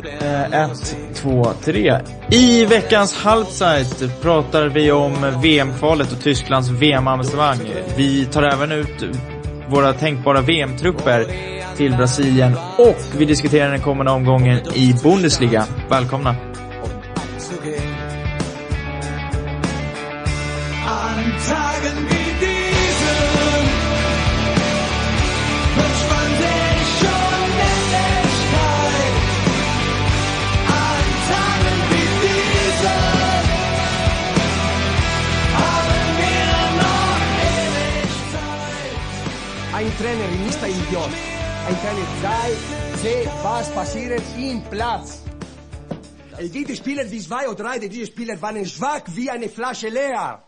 Eh, ett, två, tre. I veckans Halbzeit pratar vi om VM-kvalet och Tysklands VM-avancemang. Vi tar även ut våra tänkbara VM-trupper till Brasilien och vi diskuterar den kommande omgången i Bundesliga. Välkomna! Ein Trainer ist ein Idiot. Ein Trainer sei, sehe, was passiert im Platz. Die Spieler, die zwei oder drei dieser Spieler waren schwach wie eine Flasche leer.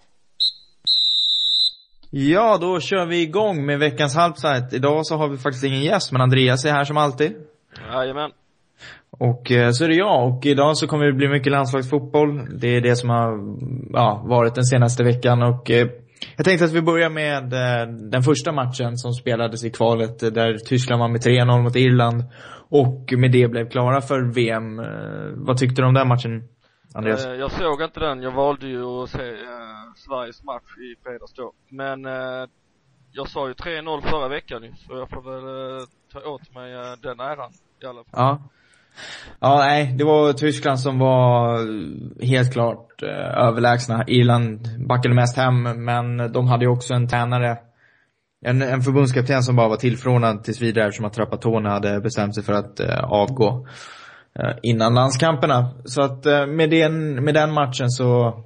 Ja, då kör vi igång med veckans halvside. Idag så har vi faktiskt ingen gäst, men Andreas är här som alltid. Jajamän. Och eh, så är det jag och idag så kommer det bli mycket landslagsfotboll. Det är det som har ja, varit den senaste veckan och eh, jag tänkte att vi börjar med eh, den första matchen som spelades i kvalet eh, där Tyskland var med 3-0 mot Irland och med det blev klara för VM. Eh, vad tyckte du om den matchen, Andreas? Jag såg inte den, jag valde ju att se Sveriges match i fredags då. Men jag sa ju 3-0 förra veckan ju, så jag får väl ta åt mig den äran i alla fall. Ja. Ja, nej, det var Tyskland som var eh, helt klart eh, överlägsna. Irland backade mest hem, men de hade ju också en tränare, en, en förbundskapten som bara var tillförordnad tills vidare eftersom att Trapattoni hade bestämt sig för att eh, avgå eh, innan landskamperna. Så att eh, med, den, med den matchen så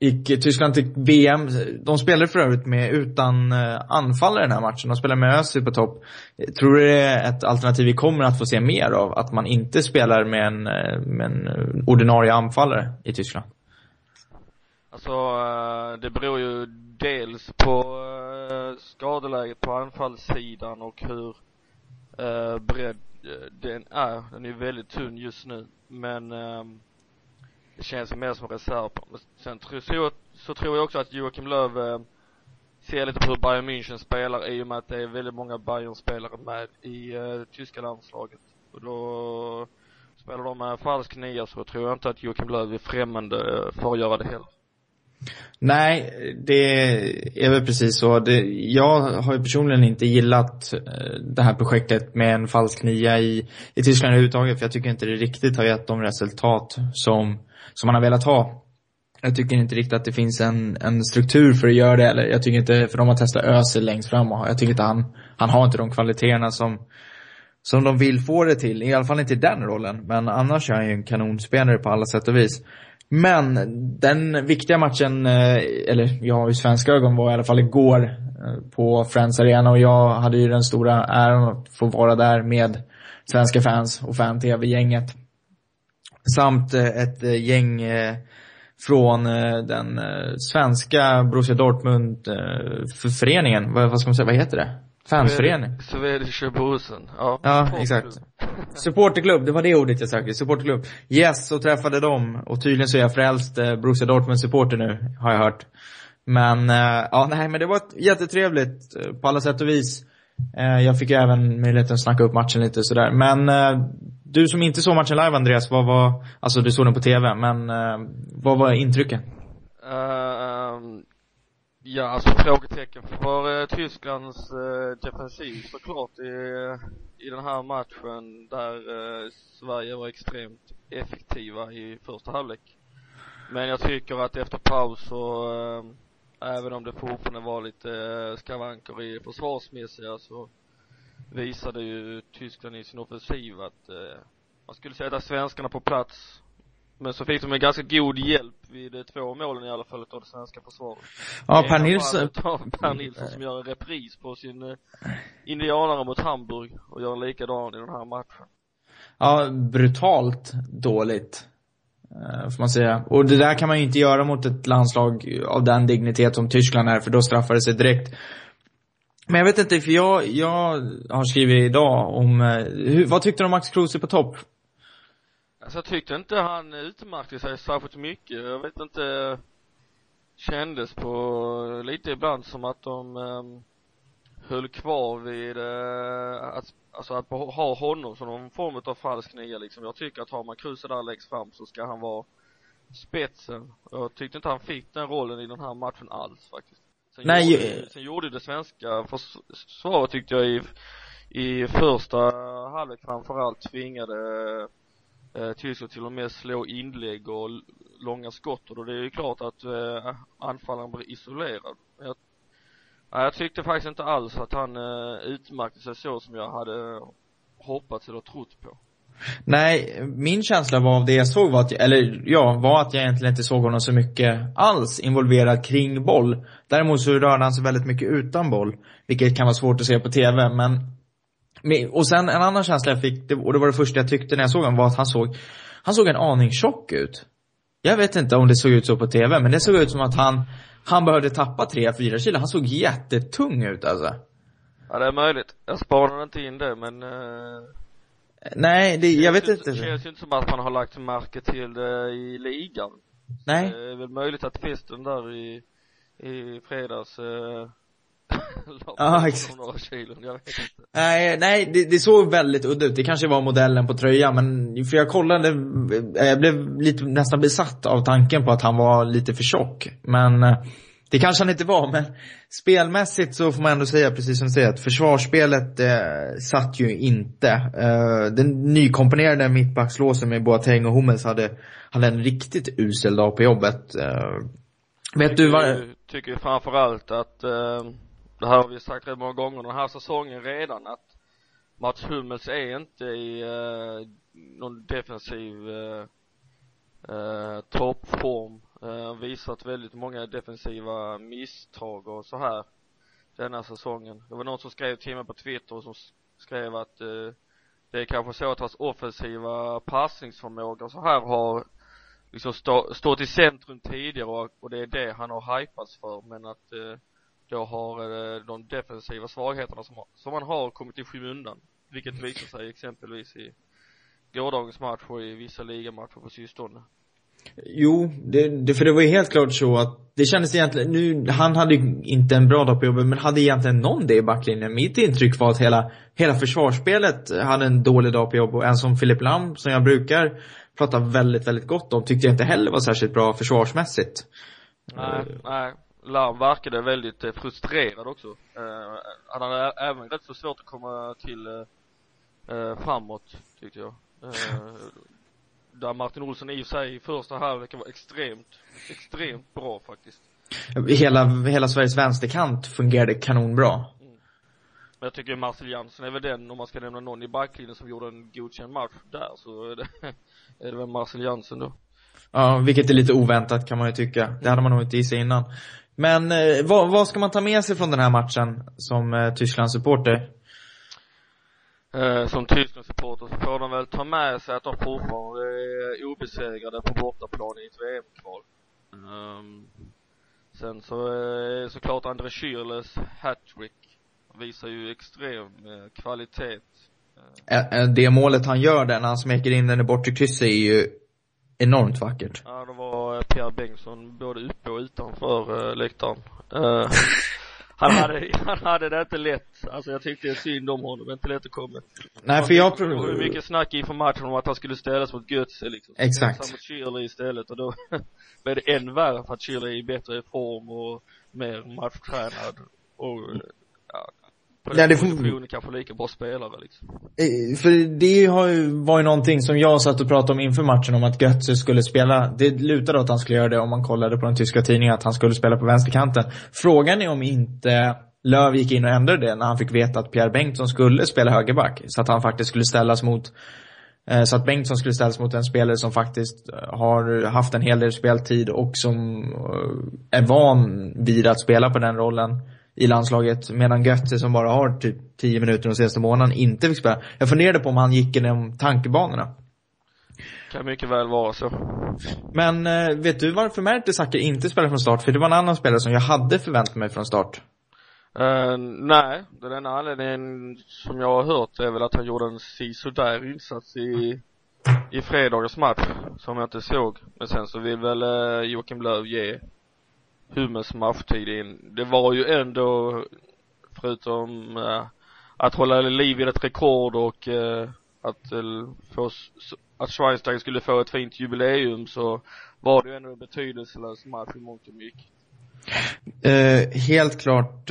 gick Tyskland till VM. De spelade för övrigt med utan eh, anfallare den här matchen. De spelade med Özil på topp. Tror du det är ett alternativ vi kommer att få se mer av? Att man inte spelar med en, eh, med en eh, ordinarie anfallare i Tyskland? Alltså, det beror ju dels på skadeläget på anfallssidan och hur eh, bredd den är. Den är ju väldigt tunn just nu. Men ehm, känns ju mer som reserv. Men Sen tror, så, så tror jag också att Joakim Löw eh, ser lite på hur Bayern München spelar i och med att det är väldigt många Bayern-spelare med i eh, tyska landslaget. Och då spelar de med falsk nia så tror jag inte att Joakim Löw är främmande eh, för att göra det heller. Nej, det är väl precis så. Det, jag har ju personligen inte gillat eh, det här projektet med en falsk nia i, i Tyskland överhuvudtaget. För jag tycker inte det riktigt har gett de resultat som, som man har velat ha. Jag tycker inte riktigt att det finns en, en struktur för att göra det. Eller jag tycker inte, för de har testat Özil längst fram och jag tycker inte han, han har inte de kvaliteterna som, som de vill få det till. I alla fall inte i den rollen. Men annars är han ju en kanonspelare på alla sätt och vis. Men den viktiga matchen, eh, eller ja, i svenska ögon var i alla fall igår eh, på Friends Arena och jag hade ju den stora äran att få vara där med svenska fans och fan-tv-gänget. Samt eh, ett eh, gäng eh, från den svenska Borussia Dortmund eh, för föreningen, vad, ska man säga, vad heter det? Fansförening? Swedish Bosen, ja. Ja, exakt. Supporterklubb, det var det ordet jag sökte. Supporterklubb. Yes, så träffade dem. Och tydligen så är jag frälst Borussia Dortmund-supporter nu, har jag hört. Men, ja, nej, men det var ett jättetrevligt på alla sätt och vis. Eh, jag fick ju även möjligheten att snacka upp matchen lite sådär. Men eh, du som inte såg matchen live, Andreas, vad var, alltså du såg den på TV, men eh, vad var intrycken? Uh, ja, alltså frågetecken för Tysklands uh, defensiv såklart i, i den här matchen där uh, Sverige var extremt effektiva i första halvlek. Men jag tycker att efter paus så, uh, även om det fortfarande var lite uh, skavanker i försvarsmässiga så visade ju Tyskland i sin offensiv att uh, man skulle sätta svenskarna på plats men så fick de en ganska god hjälp vid eh, två målen i alla fall utav det svenska försvaret. Ja, Per Nilsson, av Per Nilsson som gör en repris på sin eh, indianare mot Hamburg och gör en likadan i den här matchen. Ja, brutalt dåligt. Eh, får man säga. Och det där kan man ju inte göra mot ett landslag av den dignitet som Tyskland är, för då straffar det sig direkt. Men jag vet inte, för jag, jag har skrivit idag om, eh, hur, vad tyckte du om Max Kruse på topp? Alltså jag tyckte inte han utmärkte sig särskilt mycket. Jag vet inte, kändes på lite ibland som att de um, höll kvar vid eh, att, alltså att ha honom som någon form av falsk nia liksom. Jag tycker att har man Kruse där längst fram så ska han vara spetsen. Jag tyckte inte han fick den rollen i den här matchen alls faktiskt. Sen Nej, gjorde, ju- sen gjorde det svenska försvaret tyckte jag i, i första halvlek framförallt tvingade eh, Tyskland till och med slå inlägg och långa skott och då det är ju klart att eh, anfallaren blir isolerad. Jag, nej, jag tyckte faktiskt inte alls att han eh, utmärkte sig så som jag hade eh, hoppats eller trott på. Nej, min känsla var av det jag såg var att, eller ja, var att jag egentligen inte såg honom så mycket alls involverad kring boll. Däremot så rörde han sig väldigt mycket utan boll. Vilket kan vara svårt att se på TV, men och sen en annan känsla jag fick, och det var det första jag tyckte när jag såg honom, var att han såg, han såg en aning tjock ut. Jag vet inte om det såg ut så på TV, men det såg ut som att han, han behövde tappa 3-4 kilo. Han såg jättetung ut alltså. Ja det är möjligt. Jag spanade inte in det men eh, Nej, det, jag vet inte. Det känns ju inte som att man har lagt märke till det i ligan. Nej. Det är väl möjligt att festen där i, i fredags eh, på exakt. några kilon, jag vet inte. Nej, nej det, det såg väldigt udda ut. Det kanske var modellen på tröjan, men för jag kollade, jag blev lite nästan besatt av tanken på att han var lite för tjock. Men eh, det kanske han inte var, men spelmässigt så får man ändå säga, precis som du säger, att försvarsspelet eh, satt ju inte. Eh, den nykomponerade mittbackslåsen med Boateng och Hummels hade, hade en riktigt usel dag på jobbet. Eh, vet du vad? Tycker, tycker framförallt att, eh, det här har vi sagt rätt många gånger den här säsongen redan att Mats Hummels är inte i eh, någon defensiv eh, eh, toppform. Eh, visat väldigt många defensiva misstag och så här denna säsongen. Det var någon som skrev till mig på Twitter som skrev att eh, det är kanske så att hans offensiva passningsförmåga så här har liksom stå, stått i centrum tidigare och, och det är det han har hypats för men att eh, då har eh, de defensiva svagheterna som, som han har kommit i skymundan. Vilket visar sig exempelvis i gårdagens match och i vissa ligamatcher på sistone. Jo, det, det, för det var ju helt klart så att det kändes egentligen, nu, han hade ju inte en bra dag på jobbet, men hade egentligen någon det i backlinjen. Mitt intryck var att hela, hela försvarsspelet hade en dålig dag på jobbet och en som Filip Lam, som jag brukar prata väldigt, väldigt gott om, tyckte jag inte heller var särskilt bra försvarsmässigt. Nej, nej. Lam verkade väldigt eh, frustrerad också. Eh, han hade även rätt så svårt att komma till eh, eh, framåt, tyckte jag. Där Martin Olsson i sig i första halvleken var extremt, extremt bra faktiskt. Hela, hela Sveriges vänsterkant fungerade kanonbra. Men jag tycker Marcel Jansson är väl den, om man ska nämna någon i backlinjen som gjorde en godkänd match där, så är det, är det väl Marcel Jansson då. Ja, vilket är lite oväntat kan man ju tycka. Det hade man nog inte gissat innan. Men eh, vad, vad ska man ta med sig från den här matchen som eh, Tysklands supporter? Eh, som Tysklandssupporter så får de väl ta med sig att de fortfarande är obesegrade på bortaplan i ett VM-kval. Ehm, sen så är såklart André Schürrles hattrick visar ju extrem eh, kvalitet. Ä- ä, Det målet han gör där när han smäcker in den i bortre krysset är ju enormt vackert. Ja, det var eh, Pierre Bengtsson både uppe och utanför uh, läktaren. Eh, han hade, han hade det inte lätt. Alltså jag tyckte synd om honom, inte lätt att komma. Nej, för jag... Det var mycket snack inför matchen om att han skulle ställas mot Götze liksom. Exakt. Mot Schürrle istället och då blev det än värre för att Schürrle är i bättre form och mer matchtränad och eh, ja, på den positionen kanske lika bra spelare liksom. Eh, För det har ju, var ju någonting som jag satt och pratade om inför matchen om att Götze skulle spela. Det lutade åt att han skulle göra det om man kollade på den tyska tidningen, att han skulle spela på vänsterkanten. Frågan är om inte Löv gick in och ändrade det när han fick veta att Pierre Bengtsson skulle spela högerback. Så att han faktiskt skulle ställas mot eh, så att Bengtsson skulle ställas mot en spelare som faktiskt eh, har haft en hel del speltid och som är van vid att spela på den rollen i landslaget. Medan Götze som bara har typ 10 minuter de senaste månaderna inte fick spela. Jag funderade på om han gick i de tankebanorna. Kan mycket väl vara så. Men eh, vet du varför Mertesacker inte spelar från start? För det var en annan spelare som jag hade förväntat mig från start. Uh, nej, den enda anledningen som jag har hört är väl att han gjorde en sisådär insats i, i fredagens match, som jag inte såg. Men sen så vill väl uh, Joakim Löw ge Hummels matchtid in. Det var ju ändå förutom äh, att hålla liv i ett rekord och äh, att äh, få, att Schweinsteiger skulle få ett fint jubileum så var det ju ändå en betydelselös match i mångt och mycket. Eh, helt klart.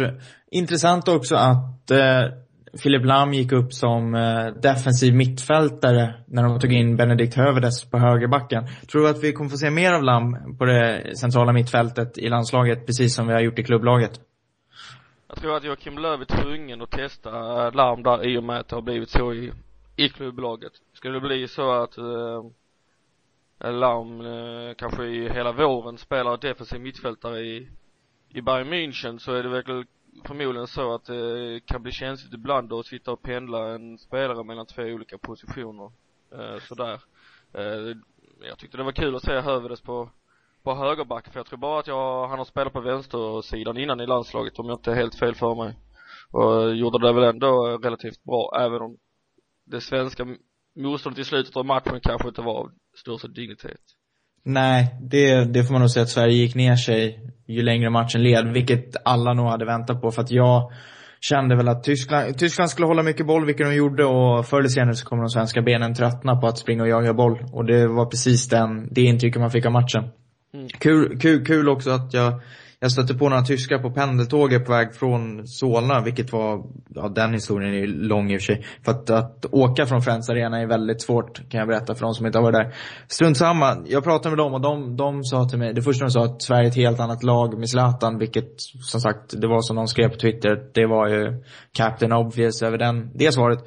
Intressant också att eh, Philip Lam gick upp som eh, defensiv mittfältare när de tog in Benedikt Hövedes på högerbacken. Tror du att vi kommer få se mer av Lam på det centrala mittfältet i landslaget, precis som vi har gjort i klubblaget? Jag tror att Joakim Löw är tvungen att testa eh, Lam där i och med att det har blivit så i, i klubblaget. Skulle det bli så att eh, Lam eh, kanske i hela våren spelar defensiv mittfältare i, i Bayern München så är det väl förmodligen så att eh, det kan bli känsligt ibland att sitta och pendla en spelare mellan två olika positioner. Eh, sådär. Eh, jag tyckte det var kul att se Hövedes på på högerback för jag tror bara att jag, han har spelat på vänstersidan innan i landslaget om jag inte är helt fel för mig. Och gjorde det väl ändå relativt bra även om det svenska motståndet i slutet av matchen kanske inte var av största dignitet. Nej, det, det får man nog säga att Sverige gick ner sig ju längre matchen led, vilket alla nog hade väntat på. För att jag kände väl att Tyskland, Tyskland skulle hålla mycket boll, vilket de gjorde. Och förr eller senare så kommer de svenska benen tröttna på att springa och jaga boll. Och det var precis den, det intrycket man fick av matchen. Mm. Kul, kul, kul också att jag, jag stötte på några tyskar på pendeltåget på väg från Solna, vilket var, ja den historien är ju lång i och för sig. För att, att åka från Friends Arena är väldigt svårt, kan jag berätta för de som inte har varit där. Strunt samma, jag pratade med dem och de, de sa till mig, det första de sa att Sverige är ett helt annat lag med Zlatan, vilket som sagt, det var som de skrev på Twitter, det var ju Captain Obvious över den, det svaret.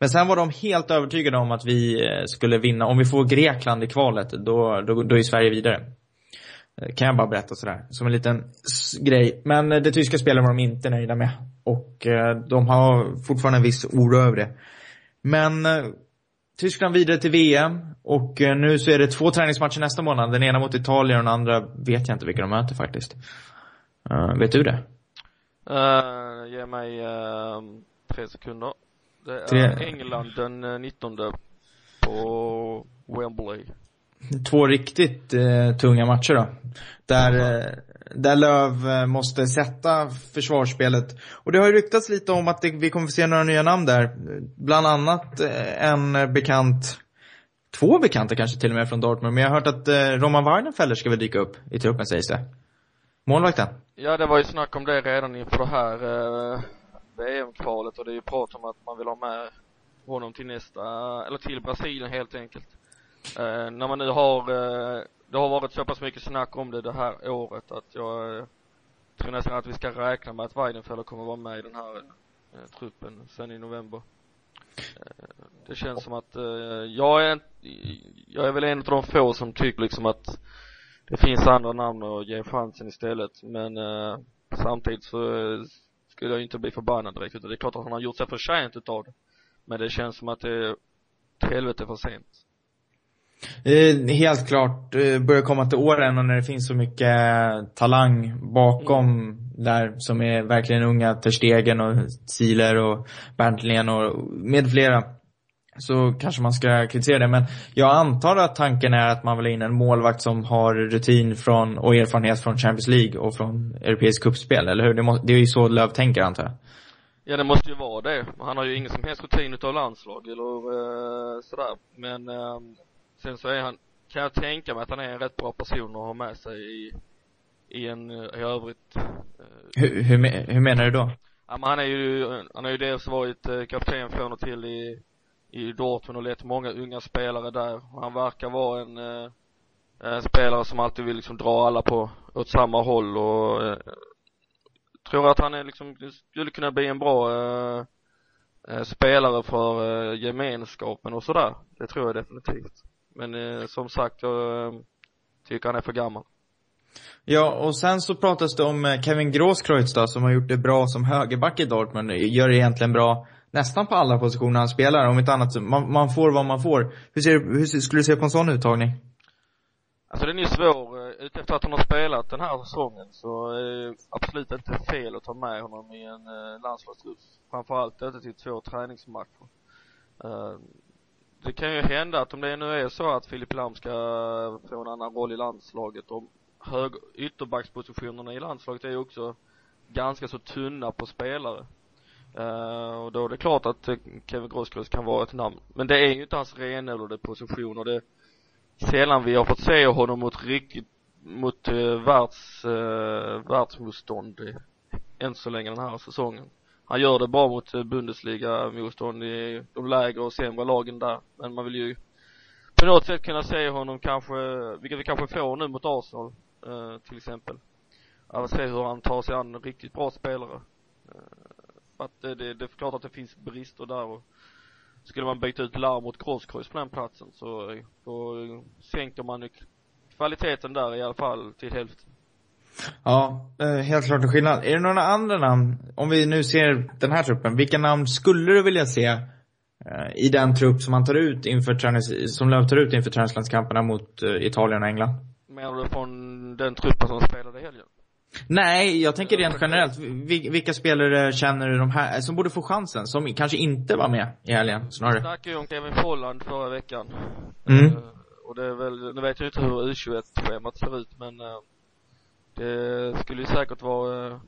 Men sen var de helt övertygade om att vi eh, skulle vinna, om vi får Grekland i kvalet, då, då, då är Sverige vidare. Eh, Kan jag bara berätta sådär, som en liten grej. Men eh, det tyska spelet var de inte nöjda med. Och eh, de har fortfarande en viss oro över det. Men Tyskland vidare till VM. Och nu så är det två träningsmatcher nästa månad. Den ena mot Italien och den andra vet jag inte vilka de möter faktiskt. Eh, vet du det? Uh, ge mig uh, tre sekunder. Det är Tre- England den eh, 19 på Wembley. Två riktigt eh, tunga matcher då. Där, eh, där Löv eh, måste sätta försvarsspelet. Och det har ju ryktats lite om att det, vi kommer få se några nya namn där. Bland annat eh, en bekant, två bekanta kanske till och med från Dortmund. Men jag har hört att Roman Weidenfeller ska väl dyka upp i truppen sägs det. Målvakten. Ja, det var ju snack om det redan inför det här eh, VM-kvalet och det är ju prat om att man vill ha med honom till nästa, eller till Brasilien helt enkelt. Eh, när man nu har, eh, det har varit så pass mycket snack om det det här året att jag eh, tror nästan att vi ska räkna med att Weidenfeller kommer vara med i den här eh, truppen sen i november. Eh, det känns som att, eh, jag är, en- jag är väl en av de få som tycker liksom att det finns andra namn att ge chansen istället men eh, samtidigt så eh, skulle jag inte bli förbannad direkt utan det är klart att han har gjort sig förtjänt utav det. Men det känns som att det är till helvete för sent. Eh, helt klart eh, börjar komma till åren och när det finns så mycket talang bakom där som är verkligen unga, Ter Stegen och Ziler och Berntlen och med flera. Så kanske man ska kritisera det. Men jag antar att tanken är att man vill ha in en målvakt som har rutin från och erfarenhet från Champions League och från Europeisk cupspel, eller hur? Det, må, det är ju så Löv tänker antar jag. Ja det måste ju vara det. Han har ju ingen som helst rutin utav landslag eller eh, sådär. Men eh, sen så är han, kan jag tänka mig att han är en rätt bra person att ha med sig i, i en, eh, i övrigt eh, Hur, hur, hur menar du då? Ja men han är ju, han har ju dels varit eh, kapten från och till i, i Dortmund och lett många unga spelare där. Han verkar vara en, en spelare som alltid vill liksom dra alla på, åt samma håll och eh, tror att han är liksom, skulle kunna bli en bra eh, spelare för eh, gemenskapen och sådär. Det tror jag definitivt. Men eh, som sagt, jag eh, tycker han är för gammal. Ja, och sen så pratas det om eh, Kevin Grosskreutz då, som har gjort det bra som högerback i Dortmund. Gör det egentligen bra nästan på alla positioner han spelar. Om inte annat, man, man får vad man får. Hur, ser, hur skulle du se på en sån uttagning? Alltså den är svår, eh, utefter att han har spelat den här säsongen så är det absolut inte fel att ta med honom i en landslagstrupp. Framförallt inte till två träningsmatcher. Det kan ju hända att om det nu är så att Filip Lam ska eh, få en annan roll i landslaget om hög, ytterbackspositionerna i landslaget är ju också ganska så tunna på spelare. Eh, och då är det klart att eh, Kevin Grosskreutz kan vara ett namn. Men det är ju inte hans renodlade position och det är sällan vi har fått se honom mot riktigt, mot uh, världs, uh, världsmotstånd än så länge den här säsongen. Han gör det bra mot eh, Bundesliga-motstånd i de lägre och sämre lagen där. Men man vill ju på något sätt kunna se honom kanske, vilket vi kanske får nu mot Arsenal, eh, till exempel. Att se hur han tar sig an riktigt bra spelare. Eh, att det, det, det är klart att det finns brister där och skulle man byta ut Larm mot Grosskreutz på den platsen så eh, då sänker man ju kvaliteten där i alla fall till hälften. Ja, eh, helt klart en skillnad. Är det några andra namn, om vi nu ser den här truppen, vilka namn skulle du vilja se eh, i den trupp som man tar ut inför tränings, som Löv tar ut inför träningslandskamperna mot eh, Italien och England? Menar du från den truppen som spelade i helgen? Nej, jag tänker rent generellt. Vil- Vilka spelare känner du de här, som borde få chansen? Som kanske inte var med i helgen, Vi snarare. snackade ju om Kevin Folland förra veckan. Mm. Och det är väl, nu vet jag inte hur U21-schemat ser ut men det skulle ju säkert vara, eh,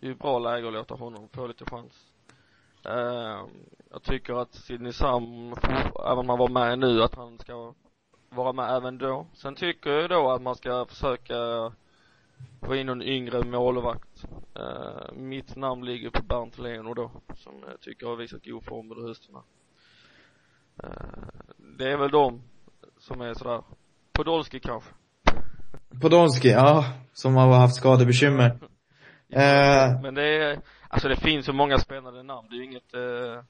det är ju bra läge att låta honom få lite chans. Eh, jag tycker att Sidney Sam, även om han var med nu, att han ska vara med även då. Sen tycker jag då att man ska försöka få in någon yngre målvakt. Eh, mitt namn ligger på Bernt Leno då, som jag tycker har visat god form under hösten här. Eh, det är väl de som är sådär, Podolski kanske. Podolski, ja. Som har haft skadebekymmer. Eh. Men det är, alltså det finns så många spännande namn, det är ju inget, eh,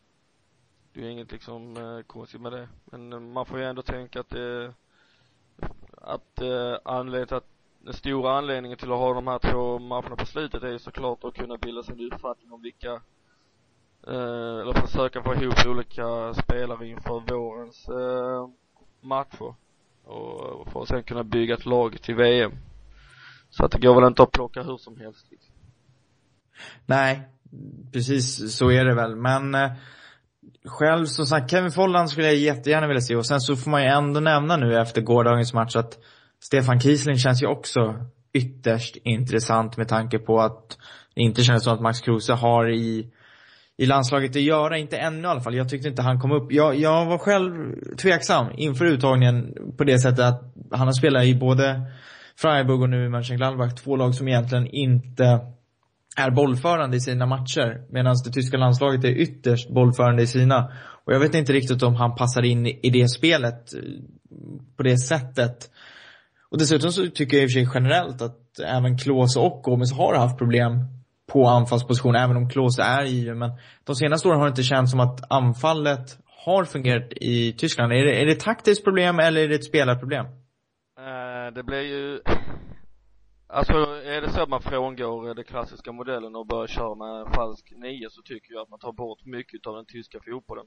det är ju inget liksom eh, konstigt med det. Men man får ju ändå tänka att det, att eh, anledningen till att, den stora anledningen till att ha de här två matcherna på slutet är ju såklart att kunna bilda sig en uppfattning om vilka eh, eller försöka få ihop olika spelare inför vårens eh, matcher. Och, för att sen kunna bygga ett lag till VM. Så att det går väl inte att plocka hur som helst liksom. Nej, precis så är det väl. Men eh, själv som sagt, Kevin Folland skulle jag jättegärna vilja se. Och sen så får man ju ändå nämna nu efter gårdagens match att Stefan Kiesling känns ju också ytterst intressant med tanke på att det inte känns som att Max Kruse har i, i landslaget att göra. Inte ännu i alla fall. Jag tyckte inte han kom upp. Jag, jag var själv tveksam inför uttagningen på det sättet att han har spelat i både Freiburg och nu i Mönchengladbach. Två lag som egentligen inte är bollförande i sina matcher. Medan det tyska landslaget är ytterst bollförande i sina. Och jag vet inte riktigt om han passar in i det spelet eh, på det sättet. Och dessutom så tycker jag i och för sig generellt att även Klose och Gomes har haft problem på anfallsposition, även om Klose är i det. Men de senaste åren har det inte känts som att anfallet har fungerat i Tyskland. Är det, är det ett taktiskt problem eller är det ett spelarproblem? Eh, det blir ju Alltså är det så att man frångår den klassiska modellen och börjar köra med falsk nio så tycker jag att man tar bort mycket av den tyska fotbollen.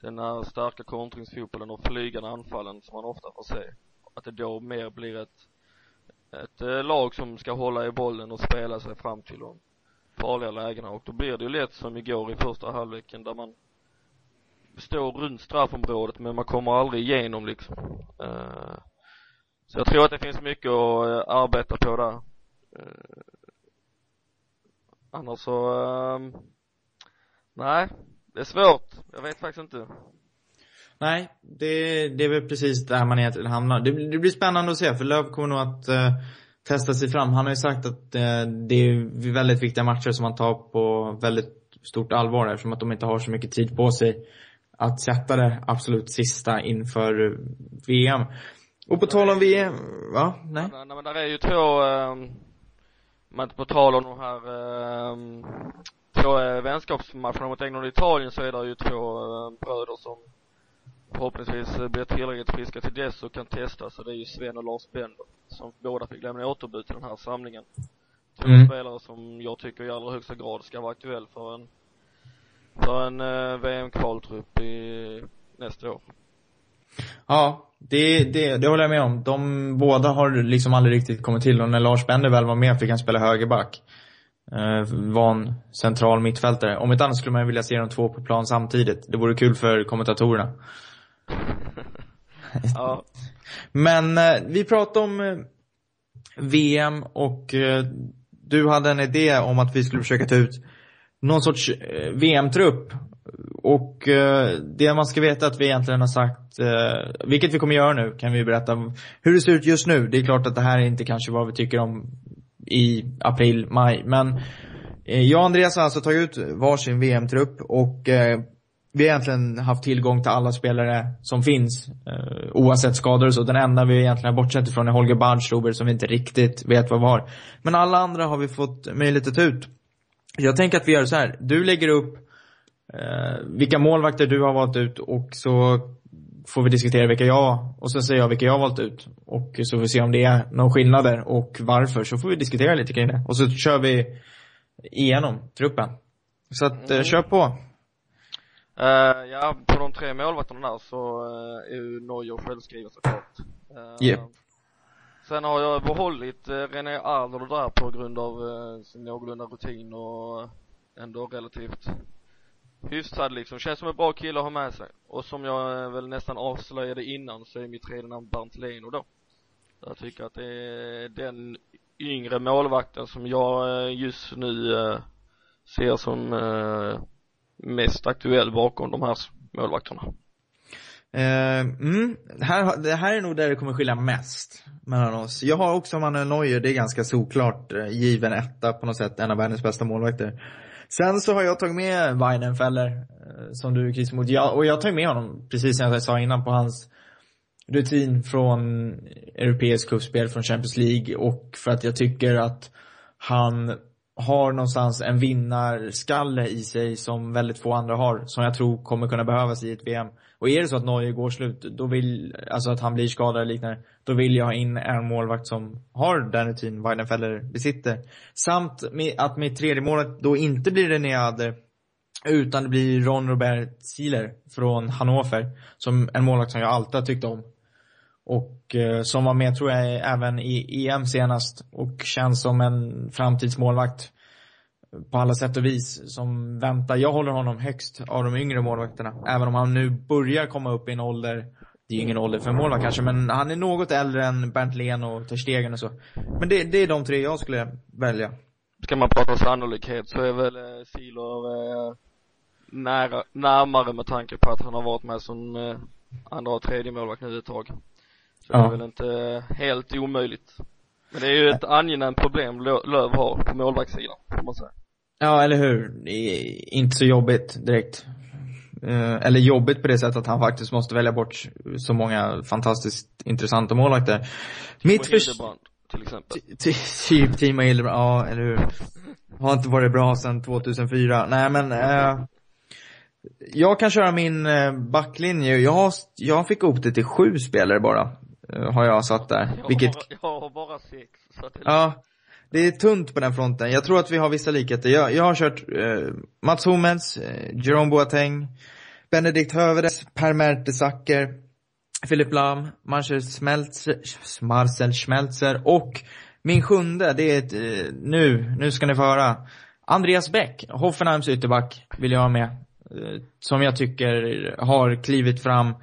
Den här starka kontringsfotbollen och flygande anfallen som man ofta får se. Att det då mer blir ett, ett eh, lag som ska hålla i bollen och spela sig fram till dem farliga lägena och då blir det ju lätt som igår i första halvleken där man står runt straffområdet men man kommer aldrig igenom liksom. Eh, så jag tror att det finns mycket att eh, arbeta på där. Eh, annars så, ehm, nej, det är svårt. Jag vet faktiskt inte. Nej, det, det är väl precis där man egentligen hamnar. Det, det blir spännande att se, för Löv kommer nog att eh, testa sig fram. Han har ju sagt att eh, det är väldigt viktiga matcher som han tar på väldigt stort allvar eftersom att de inte har så mycket tid på sig att sätta det absolut sista inför VM. Och på tal om VM, va? Nej? Nej, nej men där är ju två, eh, men på tal om de här, eh, två vänskapsmatcherna mot England och Italien så är det ju två bröder som förhoppningsvis uh, blir tillräckligt friska till dess och kan testas och det är ju Sven och Lars Bender som båda fick lämna återbud till den här samlingen. Två Mm. spelare som jag tycker i allra högsta grad ska vara aktuell för en, för en uh, VM-kvaltrupp i nästa år. Ja, det, det, det håller jag med om. De båda har liksom aldrig riktigt kommit till och när Lars Bender väl var med fick han spela högerback. Eh, var en central mittfältare. Om inte annat skulle man vilja se de två på plan samtidigt. Det vore kul för kommentatorerna. Ja, Men eh, vi pratade om eh, VM och eh, du hade en idé om att vi skulle försöka ta ut någon sorts eh, VM-trupp. Och eh, det man ska veta att vi egentligen har sagt, eh, vilket vi kommer göra nu, kan vi berätta hur det ser ut just nu. Det är klart att det här är inte kanske vad vi tycker om i april, maj, men eh, jag och Andreas har alltså tagit ut varsin VM-trupp och eh, vi har egentligen haft tillgång till alla spelare som finns, eh, oavsett skador och så. Den enda vi egentligen har bortsett ifrån är Holger Barnstuber som vi inte riktigt vet vad vi har. Men alla andra har vi fått möjlighet att ta ut. Jag tänker att vi gör så här. Du lägger upp eh, vilka målvakter du har valt ut och så får vi diskutera vilka jag, och sen säger jag vilka jag har valt ut. Och så får vi se om det är någon skillnader och varför. Så får vi diskutera lite kring det. Och så kör vi igenom truppen. Så att, eh, kör på. Eh, ja, på de tre målvakterna där så eh, är ju Neuer självskriven såklart. Uh, Japp. Sen har jag behållit uh, René Adler där på grund av uh, sin någorlunda rutin och eh, ändå relativt hyfsad liksom. Känns som en bra kille att ha med sig. Och som jag eh, väl nästan avslöjade innan så är mitt tredje namn Bernt då. Jag tycker att det är den yngre målvakten som jag eh, just nu eh, ser som eh, mest aktuell bakom de här målvakterna. Uh, mm, här, det här är nog där det kommer skilja mest mellan oss. Jag har också Manuel Neuer, det är ganska såklart eh, given etta på något sätt, en av världens bästa målvakter. Sen så har jag tagit med Weidenfeller, eh, som du är kritisk mot. Jag, och jag tar med honom, precis som jag sa innan, på hans rutin från europeisk cupspel, från Champions League och för att jag tycker att han har någonstans en vinnarskalle i sig som väldigt få andra har, som jag tror kommer kunna behövas i ett VM. Och är det så att Norge går slut, då vill, alltså att han blir skadad eller liknande, då vill jag ha in en målvakt som har den rutin Weidenfeller besitter. Samt att mitt tredje målet då inte blir René Adder, utan det blir Ron Robert Zieler från Hannover, som en målvakt som jag alltid har tyckt om. Och eh, som var med tror jag även i EM senast och känns som en framtidsmålvakt på alla sätt och vis som väntar. Jag håller honom högst av de yngre målvakterna. Även om han nu börjar komma upp i en ålder, det är ju ingen ålder för en målvakt kanske, men han är något äldre än Bernt Lehn och Ter Stegen och så. Men det, det är de tre jag skulle välja. Ska man prata sannolikhet så är väl eh, eh, nära, närmare med tanke på att han har varit med som eh, andra och tredje målvakt nu ett tag. Så Ja. det är väl inte helt omöjligt. Men det är ju ett angenämt problem Lö- Löv har på målvaktssidan, får man säga. Ja, eller hur? Inte så jobbigt direkt. Eh, eller jobbigt på det sättet att han faktiskt måste välja bort så många fantastiskt intressanta målvakter. Mitt Och förs... Hildebrand, till exempel. Ty- Typ Timo Hildebrand, ja eller hur. Har inte varit bra sedan 2004. Nej men, eh, jag kan köra min eh, backlinje. Jag, jag fick ihop det till sju spelare bara. Eh, har jag satt där. Jag, Vilket, har, jag har bara sex, så att det ja. Det är tunt på den fronten. Jag tror att vi har vissa likheter. Jag, jag har kört eh, Mats Hummels, eh, Jerome Boateng, Benedikt Hövedes, Per Mertesacker, Philip Lahm, Marcel Schmelzer, Marcel Schmelzer och min sjunde, det är ett, eh, nu, nu ska ni få höra. Andreas Bäck, Hoffenheims ytterback, vill jag ha med. Eh, Som jag tycker har klivit fram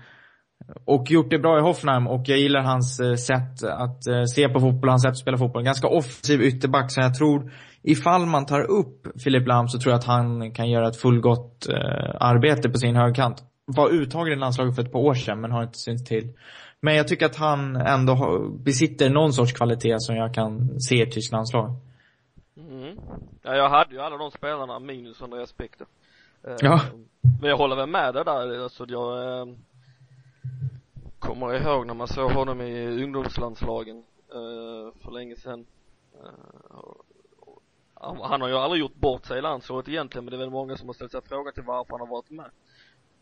och gjort det bra i Hoffenheim och jag gillar hans eh, sätt att eh, se på fotboll, hans sätt att spela fotboll. Ganska offensiv ytterback som jag tror, ifall man tar upp Filip Lahm så tror jag att han kan göra ett fullgott eh, arbete på sin högkant. Var uttagen i landslaget för ett par år sedan men har inte synts till. Men jag tycker att han ändå besitter någon sorts kvalitet som jag kan se i ett tyskt landslag. Mm. Ja, jag hade ju alla de spelarna minus Andreas då. Eh, Ja. Men jag håller väl med dig där, alltså jag kommer ihåg när man såg honom i ungdomslandslagen eh, för länge sedan. Eh, han, han har ju aldrig gjort bort sig i landslaget egentligen, men det är väl många som har ställt sig frågan till varför han har varit med.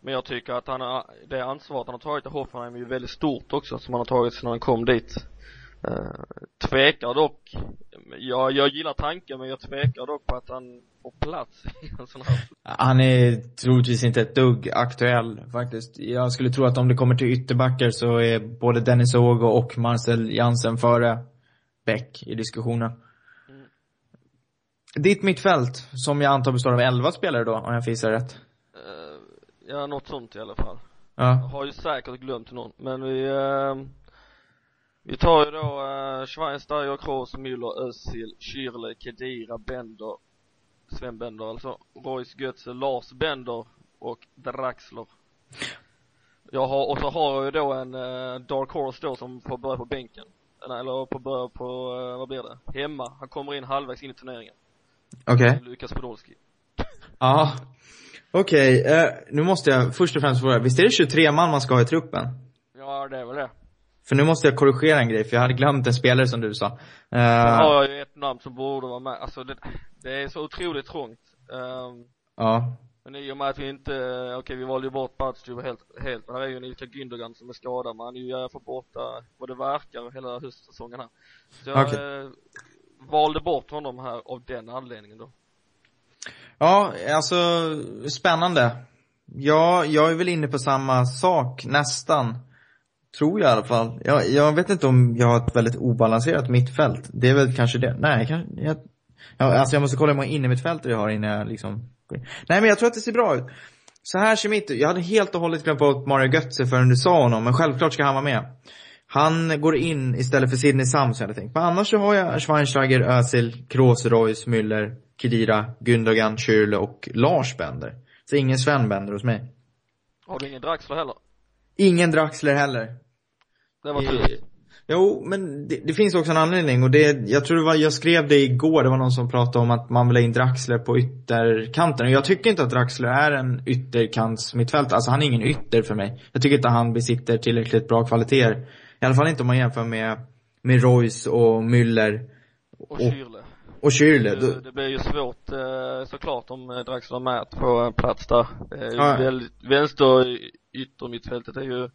Men jag tycker att han har, det ansvaret han har tagit i Hoffenheim är ju väldigt stort också, som han har tagit sedan han kom dit. Uh, tvekar dock, jag, jag gillar tanken men jag tvekar dock på att han får plats i en sån här Han är troligtvis inte ett dugg aktuell faktiskt. Jag skulle tro att om det kommer till ytterbackar så är både Dennis Ågo och Marcel Jansen före Beck i diskussionen. Ditt mittfält, som jag antar består av 11 spelare då, om jag får gissa rätt. Eh, ja, något sånt i alla fall. Jag Ja. har ju säkert glömt någon, men vi, eh, vi tar ju då eh, Schweinsteiger, Kroos, Müller, Özil, Schürrle, Kedira, Bender, Sven Bender alltså. Royce Götze, Lars Bender och Draxler. Jag har, och så har jag ju då en eh, Dark Horse då som får börja på bänken. Eller, eller får börja på, eh, vad blir det? Hemma. Han kommer in halvvägs in i turneringen. Okej. Lukas Podolski. Ja. Okej, eh, nu måste jag först och främst fråga, visst är det 23 man man ska ha i truppen? Ja, det är väl det. För nu måste jag korrigera en grej, för jag hade glömt en spelare som du sa. Eh, Sen har jag ju ett namn som borde vara med. Alltså det, det är så otroligt trångt. Ehm, ja. men i och med att vi inte, okej vi valde ju bort Badstuber helt, helt. Men här är ju en Ilka Gündogan som är skadad. Men han är ju i alla fall borta, vad det verkar, hela höstsäsongen här. Så jag Okej. eh, valde bort honom här av den anledningen då. Ja, alltså spännande. Ja, jag är väl inne på samma sak, nästan. Tror jag i alla fall. Jag, jag vet inte om jag har ett väldigt obalanserat mittfält. Det är väl kanske det. Nej, kanske, jag, ja, alltså jag måste kolla hur många innermittfältare jag har innan jag liksom. Nej, men jag tror att det ser bra ut. Så här ser mitt Jag hade helt och hållet glömt bort Mario Götze förrän du sa honom, men självklart ska han vara med. Han går in istället för Sidney Sams jag hade tänkt. Men annars så har jag Schweinsteiger, Özil, Kroos, Reus, Müller, Kedira, Gündogan, Schürrle och Lars Bender. Så ingen Sven Bender hos mig. Har du ingen Draxler heller? Ingen Draxler heller. Det var Eh, tur. Jo, men det, det finns också en anledning och det, jag tror det var, jag skrev det igår, det var någon som pratade om att man vill ha in Draxler på ytterkanten. Och jag tycker inte att Draxler är en ytterkants mittfält. Alltså han är ingen ytter för mig. Jag tycker inte han besitter tillräckligt bra kvaliteter. I alla fall inte om man jämför med, med Royce och Müller Och Schürrle. och Schürrle. Det, det blir ju svårt eh, såklart om eh, Draxler är med få en plats där. Ja. vänster yttermittfältet är ju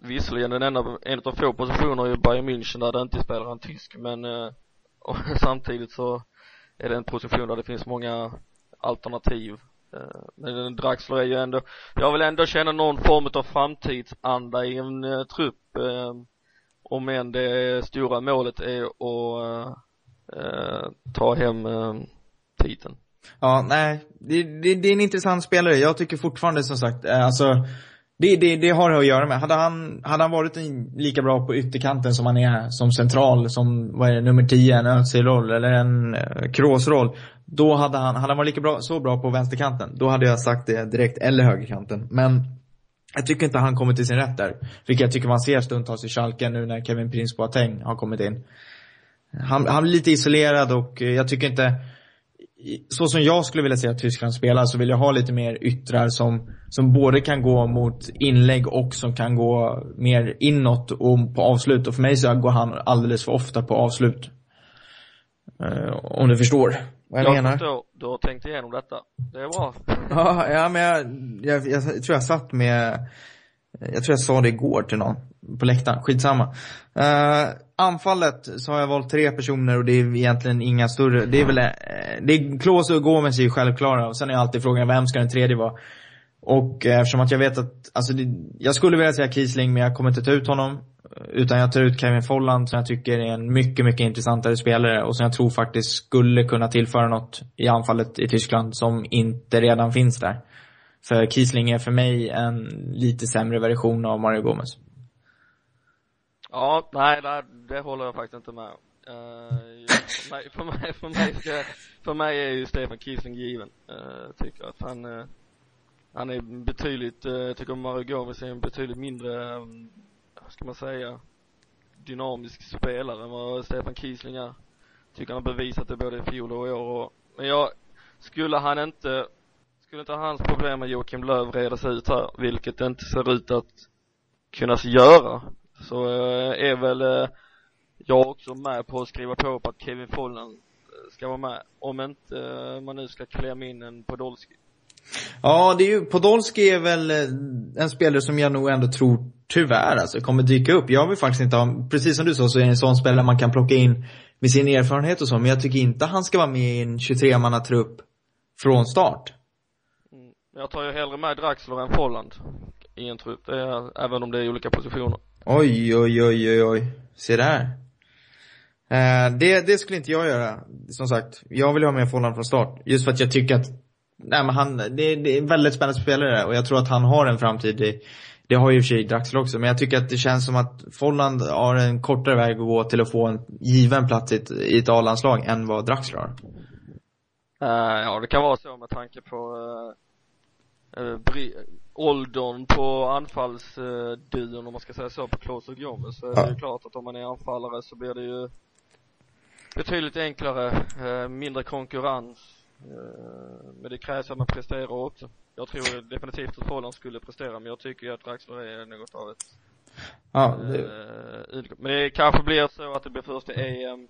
visserligen den enda, en av få positioner i Bayern München där det inte spelar en tysk men eh, och samtidigt så är det en position där det finns många alternativ. Eh, men Draxler är ju ändå, jag vill ändå känna någon form av framtidsanda i en eh, trupp eh, om än det stora målet är att eh, ta hem eh, titeln. Ja, nej. Det, det, det är en intressant spelare. Jag tycker fortfarande som sagt, eh, alltså det, det, det har det att göra med. Hade han, hade han varit en, lika bra på ytterkanten som han är som central, som vad är det, nummer 10, en Özil-roll eller en eh, Kroos-roll. Då hade han, hade han varit lika bra, så bra på vänsterkanten, då hade jag sagt det direkt, eller högerkanten. Men jag tycker inte han kommer till sin rätt där. Vilket jag tycker man ser stundtals i Schalke nu när Kevin Prince Boateng har kommit in. Han, han blir lite isolerad och eh, jag tycker inte så som jag skulle vilja se att Tyskland spelar så vill jag ha lite mer yttrar som, som både kan gå mot inlägg och som kan gå mer inåt och på avslut. Och för mig så går han alldeles för ofta på avslut. Eh, om du förstår vad jag, Jag menar. förstår, du har tänkt igenom detta. Det är bra. Ja, ja men jag, jag, jag, tror jag satt med, jag tror jag sa det igår till någon på läktaren, skitsamma. Uh, anfallet så har jag valt tre personer och det är egentligen inga större, det är väl, eh, det är Klose och Gomes är ju självklara och sen är alltid frågan vem ska den tredje vara? Och eh, eftersom att jag vet att, alltså det, jag skulle vilja säga Kiesling men jag kommer inte ta ut honom. Utan jag tar ut Kevin Folland som jag tycker är en mycket, mycket intressantare spelare och som jag tror faktiskt skulle kunna tillföra något i anfallet i Tyskland som inte redan finns där. För Kiesling är för mig en lite sämre version av Mario Gomez. Ja, nej, det, det håller jag faktiskt inte med om. Eh, för mig, för mig, för mig, ska, för mig är ju Stefan Kiesling given. Uh, tycker att han, uh, han är betydligt, uh, jag tycker Mario Gomez är en betydligt mindre, um, vad ska man säga, dynamisk spelare än vad Stefan Kiesling är. Tycker han har bevisat det både i fjol och i år och, men jag, skulle han inte, skulle inte hans problem med Joakim Löw redas ut här, vilket det inte ser ut att kunna göra, så eh, är väl eh, jag också med på att skriva på på att Kevin Folland eh, ska vara med. Om inte man nu ska klämma in en Podolski. Ja, det är ju, Podolski är väl en spelare som jag nog ändå tror, tyvärr alltså, kommer dyka upp. Jag vill faktiskt inte ha, precis som du sa så är det en sån spelare man kan plocka in med sin erfarenhet och så, men jag tycker inte han ska vara med i en 23-mannatrupp från start. Mm. Jag tar ju hellre med Draxler än Folland i en trupp, det är, även om det är olika positioner. Oj, oj, oj, oj, oj. Se där. Eh, det, det skulle inte jag göra, som sagt. Jag vill ha med Folland från start. Just för att jag tycker att, nej men han, det, det är en väldigt spännande spelare och jag tror att han har en framtid i, det har ju i och för sig Draxler också, men jag tycker att det känns som att Folland har en kortare väg att gå till att få en given plats i ett, i ett A-landslag än vad Draxler har. Uh, ja, det kan vara så med tanke på uh, uh, åldern på anfallsduon om man ska säga så på Klose och Gomes så är det ju klart att om man är anfallare så blir det ju betydligt enklare, eh, mindre konkurrens. Eh, men det krävs att man presterar också. Jag tror definitivt att Follan skulle prestera men jag tycker ju att Draxler är något av ett Ja, det, eh, utgång. Men det kanske blir så att det blir först i EM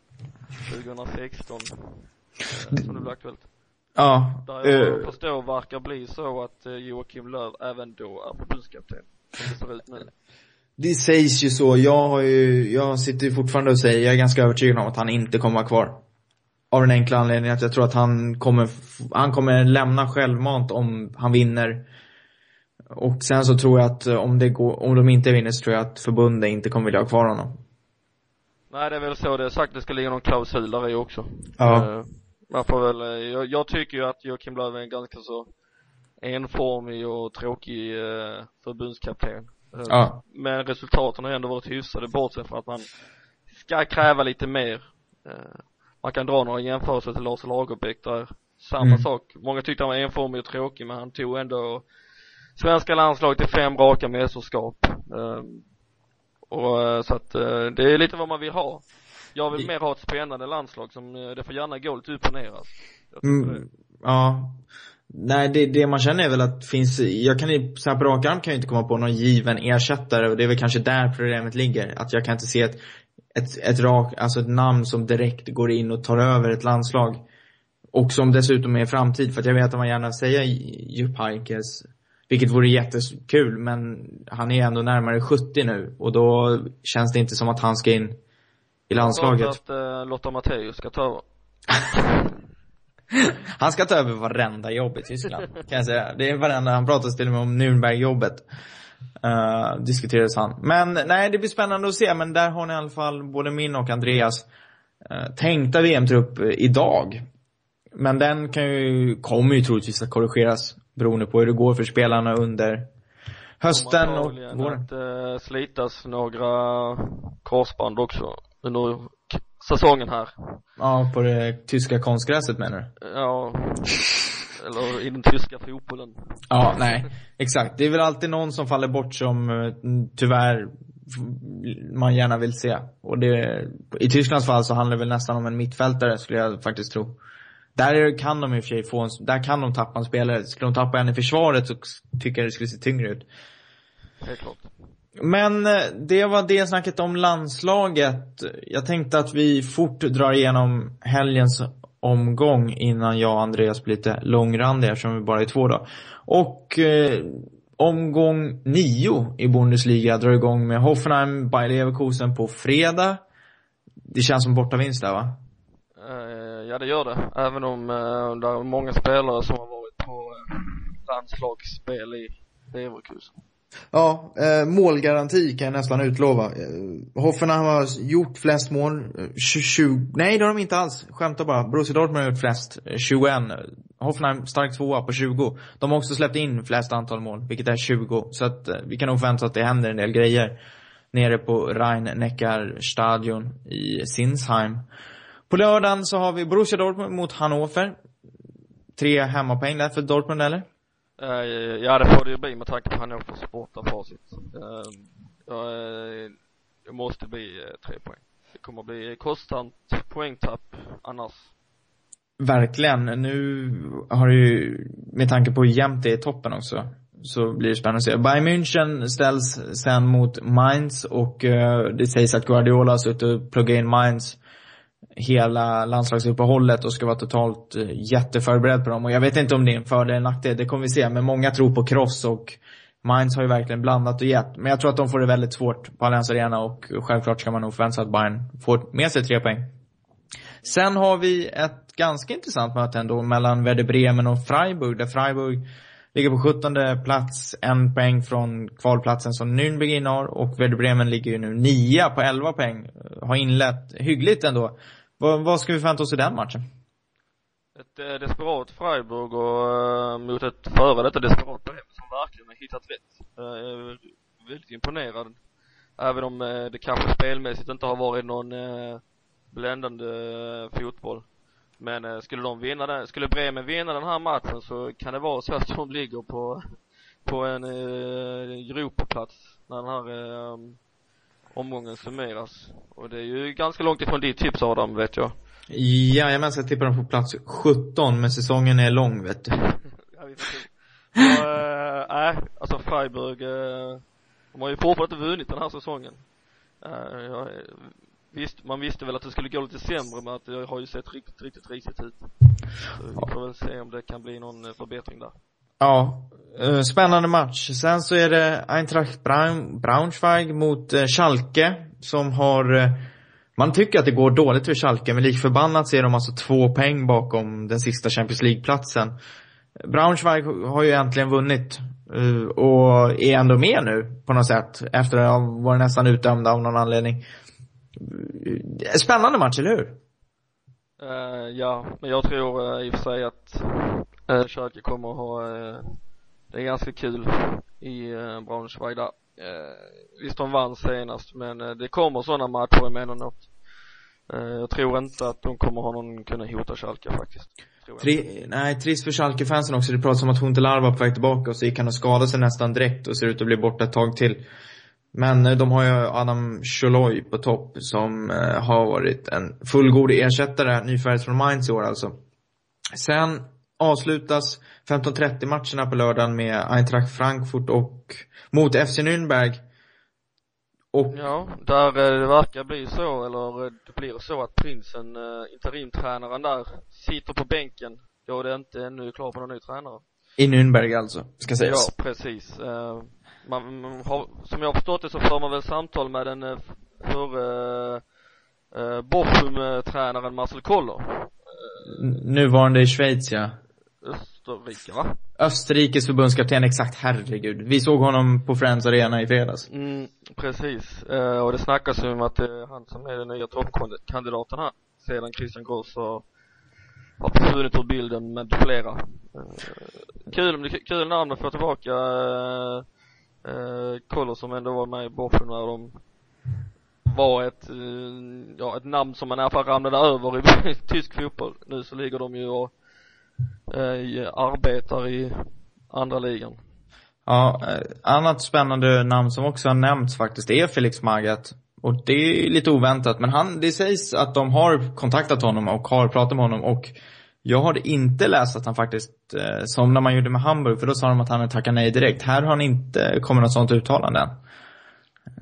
2016 eh, som det blir aktuellt. Ja, Där jag eh, förstår verkar bli så att eh, Joakim Löv även då är förbundskapten. Som det ser ut nu. det sägs ju så. Jag har ju, jag sitter ju fortfarande och säger, jag är ganska övertygad om att han inte kommer vara kvar. Av den enkla anledningen att jag tror att han kommer, han kommer lämna självmant om han vinner. Och sen så tror jag att eh, om det går, om de inte vinner så tror jag att förbundet inte kommer vilja ha kvar honom. Nej det är väl så det är sagt, det ska ligga någon klausul där i också. Ja. Man får väl, eh, jag, jag tycker ju att Joakim Löw är en ganska så enformig och tråkig eh, förbundskapten. Eh, Ja. Men resultaten har ändå varit hyfsade bortsett från att man ska kräva lite mer. Eh, Man kan dra några jämförelser till Lars Lagerbäck där samma Mm. sak. Många tyckte han var enformig och tråkig men han tog ändå svenska landslaget till fem raka mästerskap. Och så att det är lite vad man vill ha. Jag vill mer ha ett spännande landslag som, eh, det får gärna gå lite upp och ner alltså. Mm, ja. Nej, det, det man känner är väl att finns, jag kan så här på rak arm kan jag inte komma på någon given ersättare och det är väl kanske där problemet ligger. Att jag kan inte se ett, ett, ett rak, alltså ett namn som direkt går in och tar över ett landslag. Och som dessutom är i framtid, för att jag vet att man gärna säger Jupp Heynckes, vilket vore jättekul, men han är ändå närmare 70 nu och då känns det inte som att han ska in i landslaget. Att eh, Lotta Matthäus ska ta över. Han ska ta över varenda jobb i Tyskland, kan jag säga. Det är varenda, han pratas till och med om Nürnberg-jobbet. Uh, diskuterades han. Men nej, det blir spännande att se. Men där har ni i alla fall både min och Andreas uh, tänkta VM-trupp uh, idag. Men den kan ju, kommer ju troligtvis att korrigeras beroende på hur det går för spelarna under hösten och våren. att eh, slitas några korsband också under säsongen här. Ja, på det tyska konstgräset menar du? Ja, eller i den tyska fotbollen. Ja, nej. Exakt. Det är väl alltid någon som faller bort som eh, tyvärr man gärna vill se. Och det, i Tysklands fall så handlar det väl nästan om en mittfältare skulle jag faktiskt tro. Där kan de i och för sig få en, där kan de tappa en spelare. Skulle de tappa en i försvaret så tycker jag det skulle se tyngre ut. Helt klart. Men eh, det var det snacket om landslaget. Jag tänkte att vi fort drar igenom helgens omgång innan jag och Andreas blir lite långrandiga eftersom vi bara är två då. Och eh, omgång nio i Bundesliga drar igång med Hoffenheim, Bayer Leverkusen på fredag. Det känns som bortavinst där va? Eh, ja det gör det. Även om eh, det är många spelare som har varit på eh, landslagsspel i Leverkusen. Ja, eh, målgaranti kan jag nästan utlova. Eh, Hoffenheim har gjort flest mål. Eh, 20, nej det har de inte alls. Skämtar bara. Borussia Dortmund har gjort flest. Eh, 21. Hoffenheim stark tvåa på 20. De har också släppt in flest antal mål, vilket är 20. Så att eh, vi kan nog förvänta oss att det händer en del grejer nere på Rhein-Neckar-stadion i Sinsheim. På lördagen så har vi Borussia Dortmund mot Hannover. Tre hemmapoäng där för Dortmund eller? Eh, ja det får det ju bli med tanke på han bortafacit. Uh, ja, facit. det måste bli uh, tre poäng. Det kommer bli konstant poängtapp annars. Verkligen. Nu har det ju, med tanke på hur jämnt det är i toppen också, så blir det spännande att se. Bayern München ställs sen mot Mainz och eh, det sägs att Guardiola har suttit och pluggat in Mainz hela landslagsuppehållet och ska vara totalt eh, jätteförberedd på dem. Och jag vet inte om det är en fördel eller nackdel, det kommer vi se. Men många tror på cross och Mainz har ju verkligen blandat och gett. Men jag tror att de får det väldigt svårt på Allianz Arena och självklart ska man nog förvänta sig att Bayern får med sig tre poäng. Sen har vi ett ganska intressant möte ändå mellan Werder Bremen och Freiburg, där Freiburg ligger på 17 plats, en poäng från kvalplatsen som Nürnberg innehar och Werder Bremen ligger ju nu nia på 11 poäng. Har inlett hyggligt ändå. Vad, vad ska vi förvänta oss i den matchen? Ett eh, desperat Freiburg och eh, mot ett före detta desperat Bremen som verkligen har hittat rätt. Eh, Jag är väldigt imponerad. Även om eh, det kanske spelmässigt inte har varit någon eh, bländande eh, fotboll. Men eh, skulle de vinna den, skulle Bremen vinna den här matchen så kan det vara så att de ligger på, på en eh, Europaplats när den här eh, omgången summeras. Och det är ju ganska långt ifrån ditt tips Adam, vet jag. Jajamensan, jag tippar dem på plats 17, men säsongen är lång vet du. Ja. Så, eh, nej, alltså Freiburg, eh, de har ju fortfarande inte vunnit den här säsongen. Eh, jag, visst, man visste väl att det skulle gå lite sämre men att det har ju sett riktigt, riktigt risigt ut. Så vi får väl se om det kan bli någon förbättring där. Ja, eh, spännande match. Sen så är det Eintracht Braun, Braunschweig mot eh, Schalke som har eh, man tycker att det går dåligt för Schalke, men lik förbannat så är de alltså två poäng bakom den sista Champions League-platsen. Braunschweig har ju äntligen vunnit och är ändå med nu på något sätt efter att ha varit nästan utdömda av någon anledning. Spännande match, eller hur? Uh, ja, men jag tror uh, i och för sig att eh, Schalke kommer att ha, eh, det är ganska kul i eh, Braunschweig där. Eh, visst de vann senast men eh, det kommer sådana matcher emellanåt. Eh, jag tror inte att de kommer ha någon kunna hota Schalke faktiskt. Tror jag. Tri, nej, trist för Schalke-fansen också. Det pratas om att Huntelaar var på väg tillbaka och så gick han och skadade sig nästan direkt och ser ut att bli borta ett tag till. Men eh, de har ju Adam Choloi på topp som eh, har varit en fullgod ersättare, nyfärgad från Mainz i år alltså. Sen avslutas 15.30 matcherna på lördagen med Eintracht Frankfurt och mot FC Nürnberg. Och Ja, där eh, det verkar bli så, eller eh, det blir så att prinsen, uh, interimtränaren där, sitter på bänken då det inte ännu är klar på någon ny tränare. i Nürnberg alltså, ska sägas. Ja, precis. Eh, man, man har, som jag har förstått det så för man väl samtal med den förre Bochum-tränaren Marcel Koller. N- Nuvarande i Schweiz ja. Österrike va? Österrikes förbundskapten, exakt, herregud. Vi såg honom på Friends Arena i fredags. Mm, precis. Eh, och det snackas ju om att det är han som är den nya toppkandidaten här. Sedan Christian Gross har, har försvunnit ur bilden med flera. Eh, kul, kul namn att få tillbaka eh, eh, Koller som ändå var med i Bochen när de var ett, eh, ja ett namn som man i alla fall ramlade över i tysk fotboll. Nu så ligger de ju och eh, arbetar i andra ligan. Ja, eh, annat spännande namn som också har nämnts faktiskt är Felix Magath. Och det är lite oväntat, men han, det sägs att de har kontaktat honom och har pratat med honom och jag har inte läst att han faktiskt, eh, som när man gjorde med Hamburg, för då sa de att han hade tackat nej direkt. Här har han inte kommit något sånt uttalande än.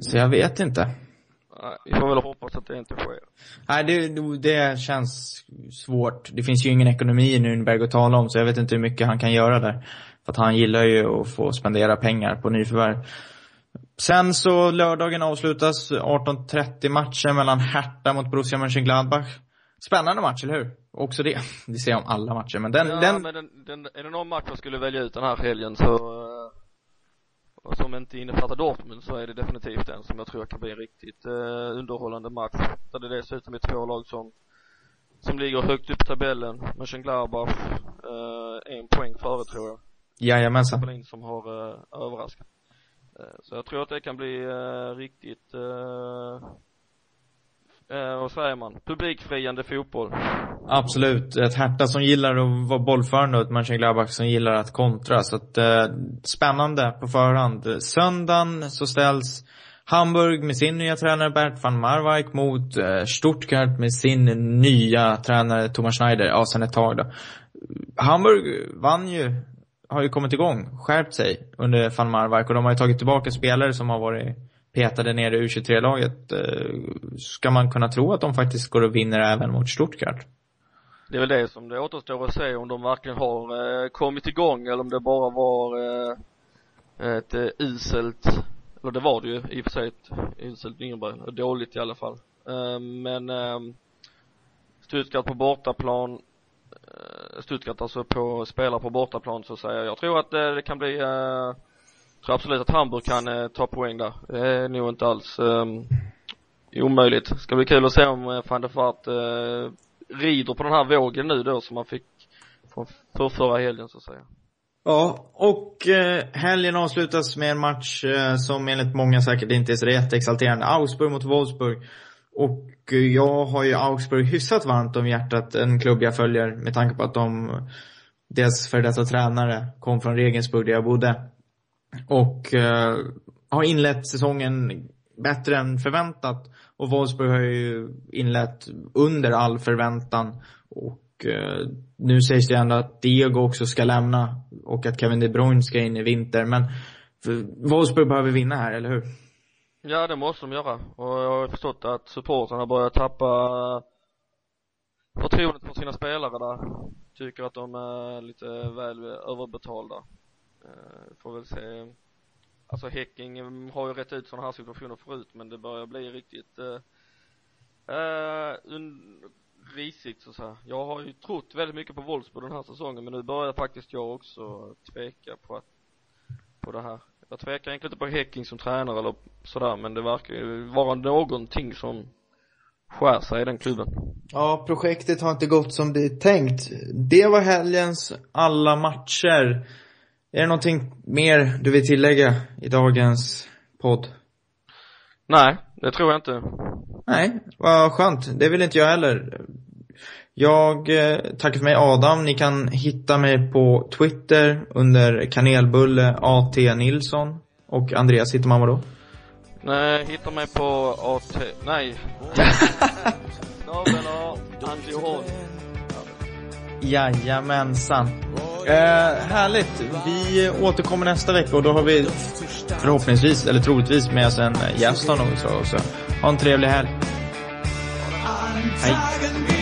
Så jag vet inte. Vi får väl hoppas att det inte sker. Nej, det, det känns svårt. Det finns ju ingen ekonomi i Nürnberg att tala om, så jag vet inte hur mycket han kan göra där. För att han gillar ju att få spendera pengar på nyförvärv. Sen så lördagen avslutas 18.30 matchen mellan Hertha mot Borussia Mönchengladbach. Spännande match, eller hur? Också det. Det säger jag om alla matcher, men den, ja, den, men den, den, är det någon match jag skulle välja ut den här helgen så, som inte innefattar Dortmund så är det definitivt den som jag tror kan bli en riktigt eh, underhållande match. Där det dessutom är två lag som, som ligger högt upp i tabellen. Mönchengladbach, eh, en poäng före tror jag. jajamensan. Berlin som har eh, överraskat. Eh, så jag tror att det kan bli eh, riktigt, eh, eh, vad säger man, publikfriande fotboll. Absolut. Ett Hertha som gillar att vara bollförande och ett Mönchengladbach som gillar att kontra. Så att, eh, spännande på förhand. Söndagen så ställs Hamburg med sin nya tränare Bert van Marwijk mot eh, Stuttgart med sin nya tränare Thomas Schneider, ja sen ett tag då. Hamburg vann ju, har ju kommit igång, skärpt sig under van Marwijk och de har ju tagit tillbaka spelare som har varit petade ner i U23-laget. Eh, ska man kunna tro att de faktiskt går och vinner även mot Stuttgart? Det är väl det som det återstår att se om de verkligen har eh, kommit igång eller om det bara var eh, ett eh, uselt, eller det var det ju i och för sig ett uselt Nürnberg, dåligt i alla fall. Eh, men eh, Stuttgart på bortaplan, Stuttgart alltså på, spelar på bortaplan så att säga. Jag tror att det kan bli, eh, tror absolut att Hamburg kan eh, ta poäng där. Det är nog inte alls eh, omöjligt. Ska bli kul att se om eh, van der Vaart eh, rider på den här vågen nu då som man fick från för förra helgen så att säga. Ja, och eh, helgen avslutas med en match eh, som enligt många säkert inte är så jätteexalterande. Augsburg mot Wolfsburg. Och eh, jag har ju Augsburg hyfsat varmt om hjärtat, en klubb jag följer med tanke på att de, deras före detta tränare kom från Regensburg där jag bodde. Och eh, har inlett säsongen bättre än förväntat. Och Wolfsburg har ju inlett under all förväntan. Och eh, nu sägs det ändå att Diego också ska lämna och att Kevin De Bruyne ska in i vinter. Men för Wolfsburg behöver vinna här, eller hur? Ja, det måste de göra. Och jag har förstått att supportrarna börjar tappa förtroendet för sina spelare där. Tycker att de är lite väl överbetalda. Eh, får väl se. Alltså Häcking har ju rätt ut sådana här situationer förut men det börjar bli riktigt eh, eh, risigt så att säga. Jag har ju trott väldigt mycket på Wolfsburg den här säsongen men nu börjar faktiskt jag också tveka på att, på det här. Jag tvekar egentligen inte på Häcking som tränare eller sådär men det verkar ju vara någonting som skär sig i den klubben. Ja, projektet har inte gått som det är tänkt. Det var helgens alla matcher. Är det någonting mer du vill tillägga i dagens podd? Nej, det tror jag inte. Nej, vad skönt. Det vill inte jag heller. Jag eh, tackar för mig Adam. Ni kan hitta mig på Twitter under kanelbulle AT Nilsson. Och Andreas hittar man vadå? Nej, hittar mig på AT, nej. Snabel A. Jajamensan. Eh, härligt. Vi återkommer nästa vecka och då har vi förhoppningsvis, eller troligtvis med oss en gäst av något slag också. Ha en trevlig helg. Hej.